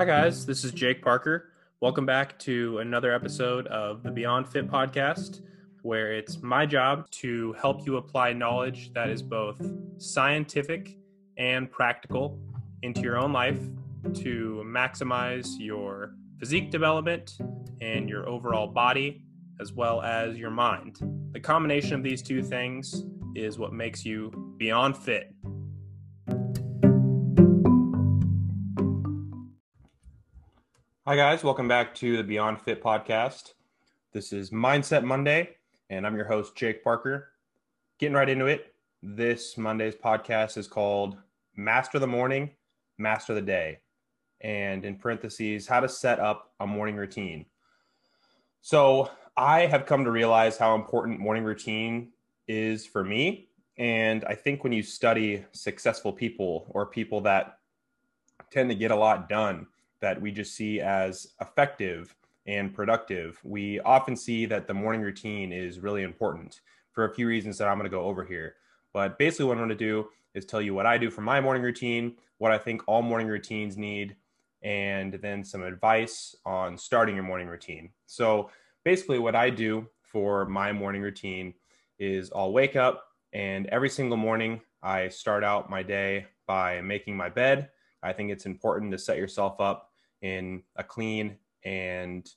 Hi, guys. This is Jake Parker. Welcome back to another episode of the Beyond Fit podcast, where it's my job to help you apply knowledge that is both scientific and practical into your own life to maximize your physique development and your overall body, as well as your mind. The combination of these two things is what makes you beyond fit. Hi, guys. Welcome back to the Beyond Fit podcast. This is Mindset Monday, and I'm your host, Jake Parker. Getting right into it. This Monday's podcast is called Master the Morning, Master the Day, and in parentheses, how to set up a morning routine. So, I have come to realize how important morning routine is for me. And I think when you study successful people or people that tend to get a lot done, that we just see as effective and productive, we often see that the morning routine is really important for a few reasons that I'm going to go over here. But basically, what I'm going to do is tell you what I do for my morning routine, what I think all morning routines need, and then some advice on starting your morning routine. So, basically, what I do for my morning routine is I'll wake up and every single morning I start out my day by making my bed. I think it's important to set yourself up in a clean and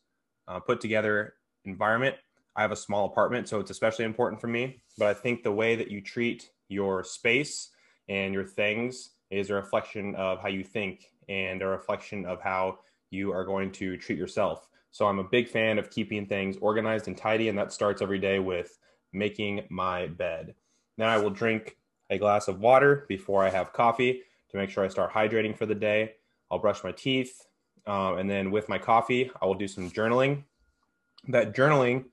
uh, put together environment. I have a small apartment, so it's especially important for me. But I think the way that you treat your space and your things is a reflection of how you think and a reflection of how you are going to treat yourself. So I'm a big fan of keeping things organized and tidy, and that starts every day with making my bed. Then I will drink a glass of water before I have coffee to make sure I start hydrating for the day. I'll brush my teeth, um, and then with my coffee, I will do some journaling. That journaling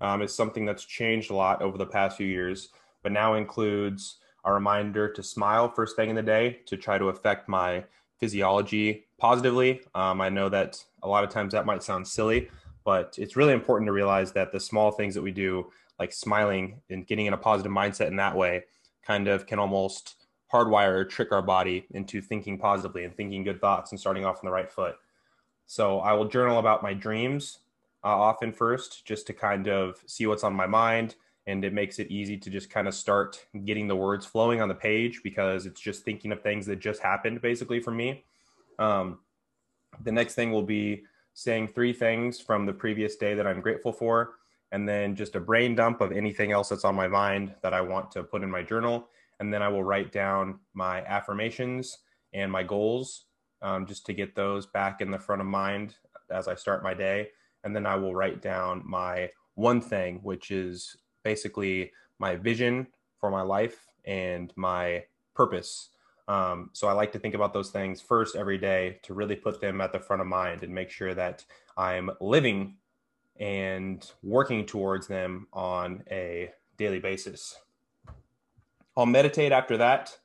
um, is something that's changed a lot over the past few years, but now includes a reminder to smile first thing in the day to try to affect my physiology positively. Um, I know that a lot of times that might sound silly, but it's really important to realize that the small things that we do, like smiling and getting in a positive mindset in that way, kind of can almost hardwire or trick our body into thinking positively and thinking good thoughts and starting off on the right foot. So I will journal about my dreams uh, often first, just to kind of see what's on my mind. And it makes it easy to just kind of start getting the words flowing on the page because it's just thinking of things that just happened basically for me. Um, the next thing will be saying three things from the previous day that I'm grateful for, and then just a brain dump of anything else that's on my mind that I want to put in my journal. And then I will write down my affirmations and my goals um, just to get those back in the front of mind as I start my day. And then I will write down my one thing, which is basically my vision for my life and my purpose. Um, so I like to think about those things first every day to really put them at the front of mind and make sure that I'm living and working towards them on a daily basis. I'll meditate after that,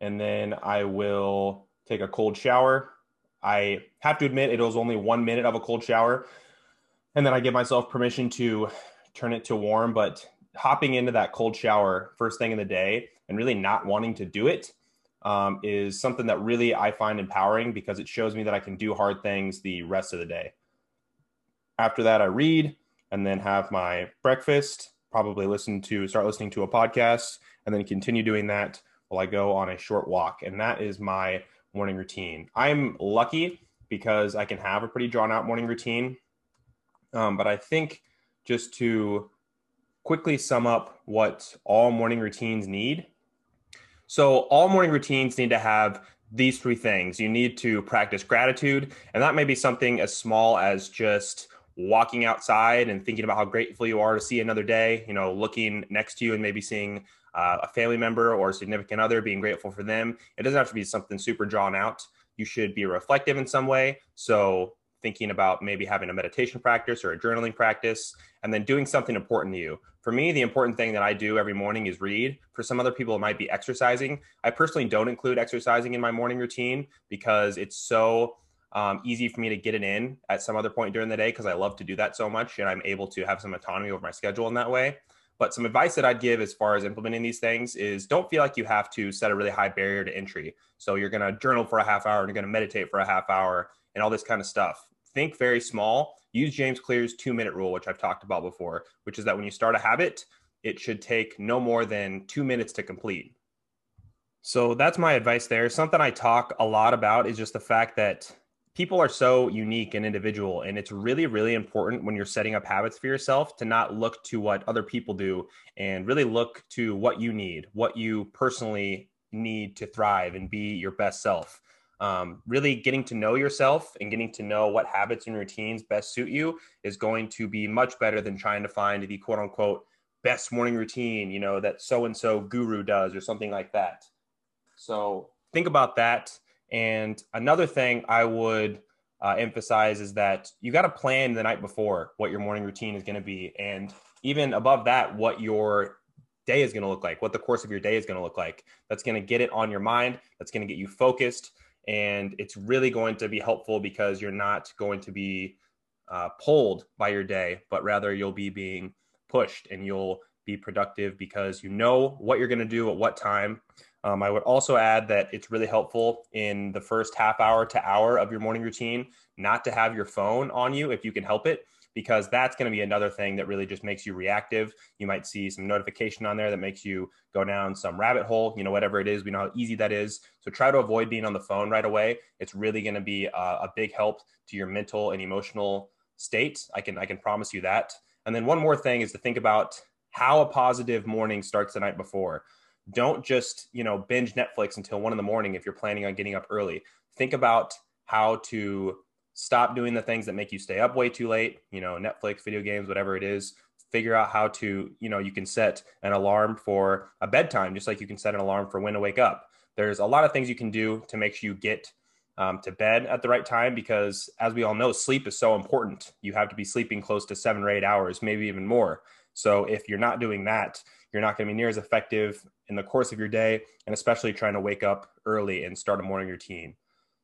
and then I will take a cold shower. I have to admit, it was only one minute of a cold shower. And then I give myself permission to turn it to warm. But hopping into that cold shower first thing in the day and really not wanting to do it um, is something that really I find empowering because it shows me that I can do hard things the rest of the day. After that, I read and then have my breakfast, probably listen to, start listening to a podcast, and then continue doing that while I go on a short walk. And that is my morning routine. I'm lucky because I can have a pretty drawn out morning routine. Um, but I think just to quickly sum up what all morning routines need. So, all morning routines need to have these three things. You need to practice gratitude, and that may be something as small as just walking outside and thinking about how grateful you are to see another day, you know, looking next to you and maybe seeing uh, a family member or a significant other, being grateful for them. It doesn't have to be something super drawn out. You should be reflective in some way. So, thinking about maybe having a meditation practice or a journaling practice, and then doing something important to you. For me, the important thing that I do every morning is read. For some other people, it might be exercising. I personally don't include exercising in my morning routine because it's so um, easy for me to get it in at some other point during the day because I love to do that so much and I'm able to have some autonomy over my schedule in that way. But some advice that I'd give as far as implementing these things is don't feel like you have to set a really high barrier to entry. So you're going to journal for a half hour and you're going to meditate for a half hour and all this kind of stuff. Think very small. Use James Clear's two minute rule, which I've talked about before, which is that when you start a habit, it should take no more than two minutes to complete. So that's my advice there. Something I talk a lot about is just the fact that people are so unique and individual and it's really really important when you're setting up habits for yourself to not look to what other people do and really look to what you need what you personally need to thrive and be your best self. Um, really getting to know yourself and getting to know what habits and routines best suit you is going to be much better than trying to find the quote unquote best morning routine you know that so and so guru does or something like that. So think about that and another thing I would uh, emphasize is that you got to plan the night before what your morning routine is going to be. And even above that, what your day is going to look like, what the course of your day is going to look like. That's going to get it on your mind. That's going to get you focused. And it's really going to be helpful because you're not going to be uh, pulled by your day, but rather you'll be being pushed and you'll be productive because you know what you're going to do at what time. Um, I would also add that it's really helpful in the first half hour to hour of your morning routine not to have your phone on you if you can help it, because that's going to be another thing that really just makes you reactive. You might see some notification on there that makes you go down some rabbit hole, you know, whatever it is. We know how easy that is. So try to avoid being on the phone right away. It's really going to be a, a big help to your mental and emotional state. I can I can promise you that. And then one more thing is to think about how a positive morning starts the night before. Don't just you know binge netflix until one in the morning if you're planning on getting up early. Think about how to stop doing the things that make you stay up way too late you know netflix video games whatever it is. Figure out how to you know you can set an alarm for a bedtime just like you can set an alarm for when to wake up. There's a lot of things you can do to make sure you get um, to bed at the right time because as we all know sleep is so important. You have to be sleeping close to seven or eight hours maybe even more so if you're not doing that you're not going to be near as effective in the course of your day, and especially trying to wake up early and start a morning routine.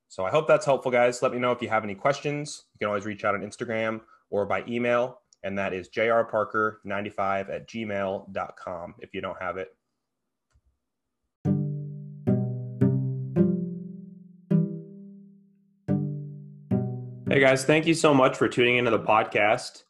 So I hope that's helpful, guys. Let me know if you have any questions. You can always reach out on Instagram or by email, and that is jrparker95 at gmail.com if you don't have it. Hey guys, thank you so much for tuning into the podcast.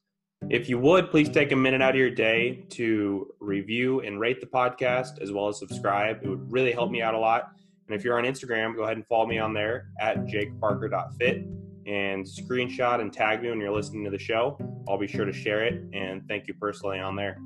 If you would, please take a minute out of your day to review and rate the podcast as well as subscribe. It would really help me out a lot. And if you're on Instagram, go ahead and follow me on there at jakeparker.fit and screenshot and tag me when you're listening to the show. I'll be sure to share it and thank you personally on there.